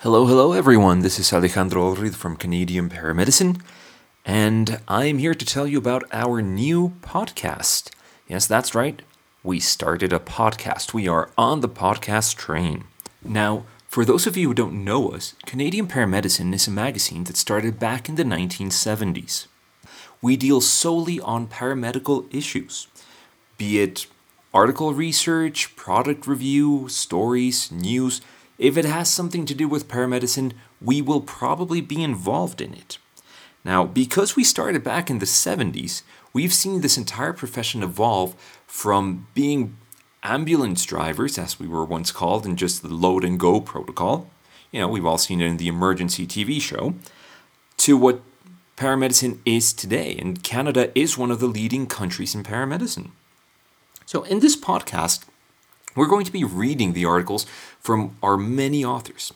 Hello, hello, everyone. This is Alejandro Olrid from Canadian Paramedicine, and I'm here to tell you about our new podcast. Yes, that's right. We started a podcast. We are on the podcast train. Now, for those of you who don't know us, Canadian Paramedicine is a magazine that started back in the 1970s. We deal solely on paramedical issues, be it article research, product review, stories, news if it has something to do with paramedicine, we will probably be involved in it. Now, because we started back in the 70s, we've seen this entire profession evolve from being ambulance drivers, as we were once called, in just the load and go protocol. You know, we've all seen it in the emergency TV show, to what paramedicine is today. And Canada is one of the leading countries in paramedicine. So, in this podcast, we're going to be reading the articles from our many authors.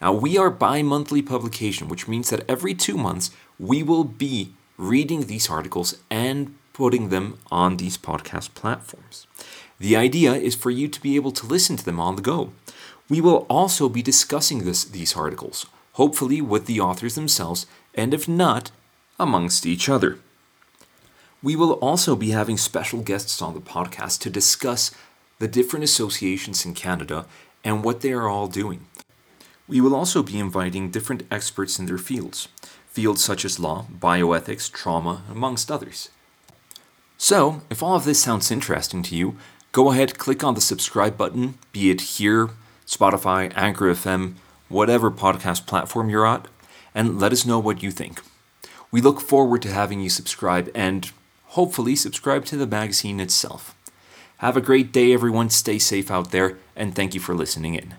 Now, we are bi monthly publication, which means that every two months we will be reading these articles and putting them on these podcast platforms. The idea is for you to be able to listen to them on the go. We will also be discussing this, these articles, hopefully with the authors themselves, and if not, amongst each other. We will also be having special guests on the podcast to discuss the different associations in Canada, and what they are all doing. We will also be inviting different experts in their fields, fields such as law, bioethics, trauma, amongst others. So, if all of this sounds interesting to you, go ahead, click on the subscribe button, be it here, Spotify, Anchor FM, whatever podcast platform you're at, and let us know what you think. We look forward to having you subscribe and hopefully subscribe to the magazine itself. Have a great day, everyone. Stay safe out there, and thank you for listening in.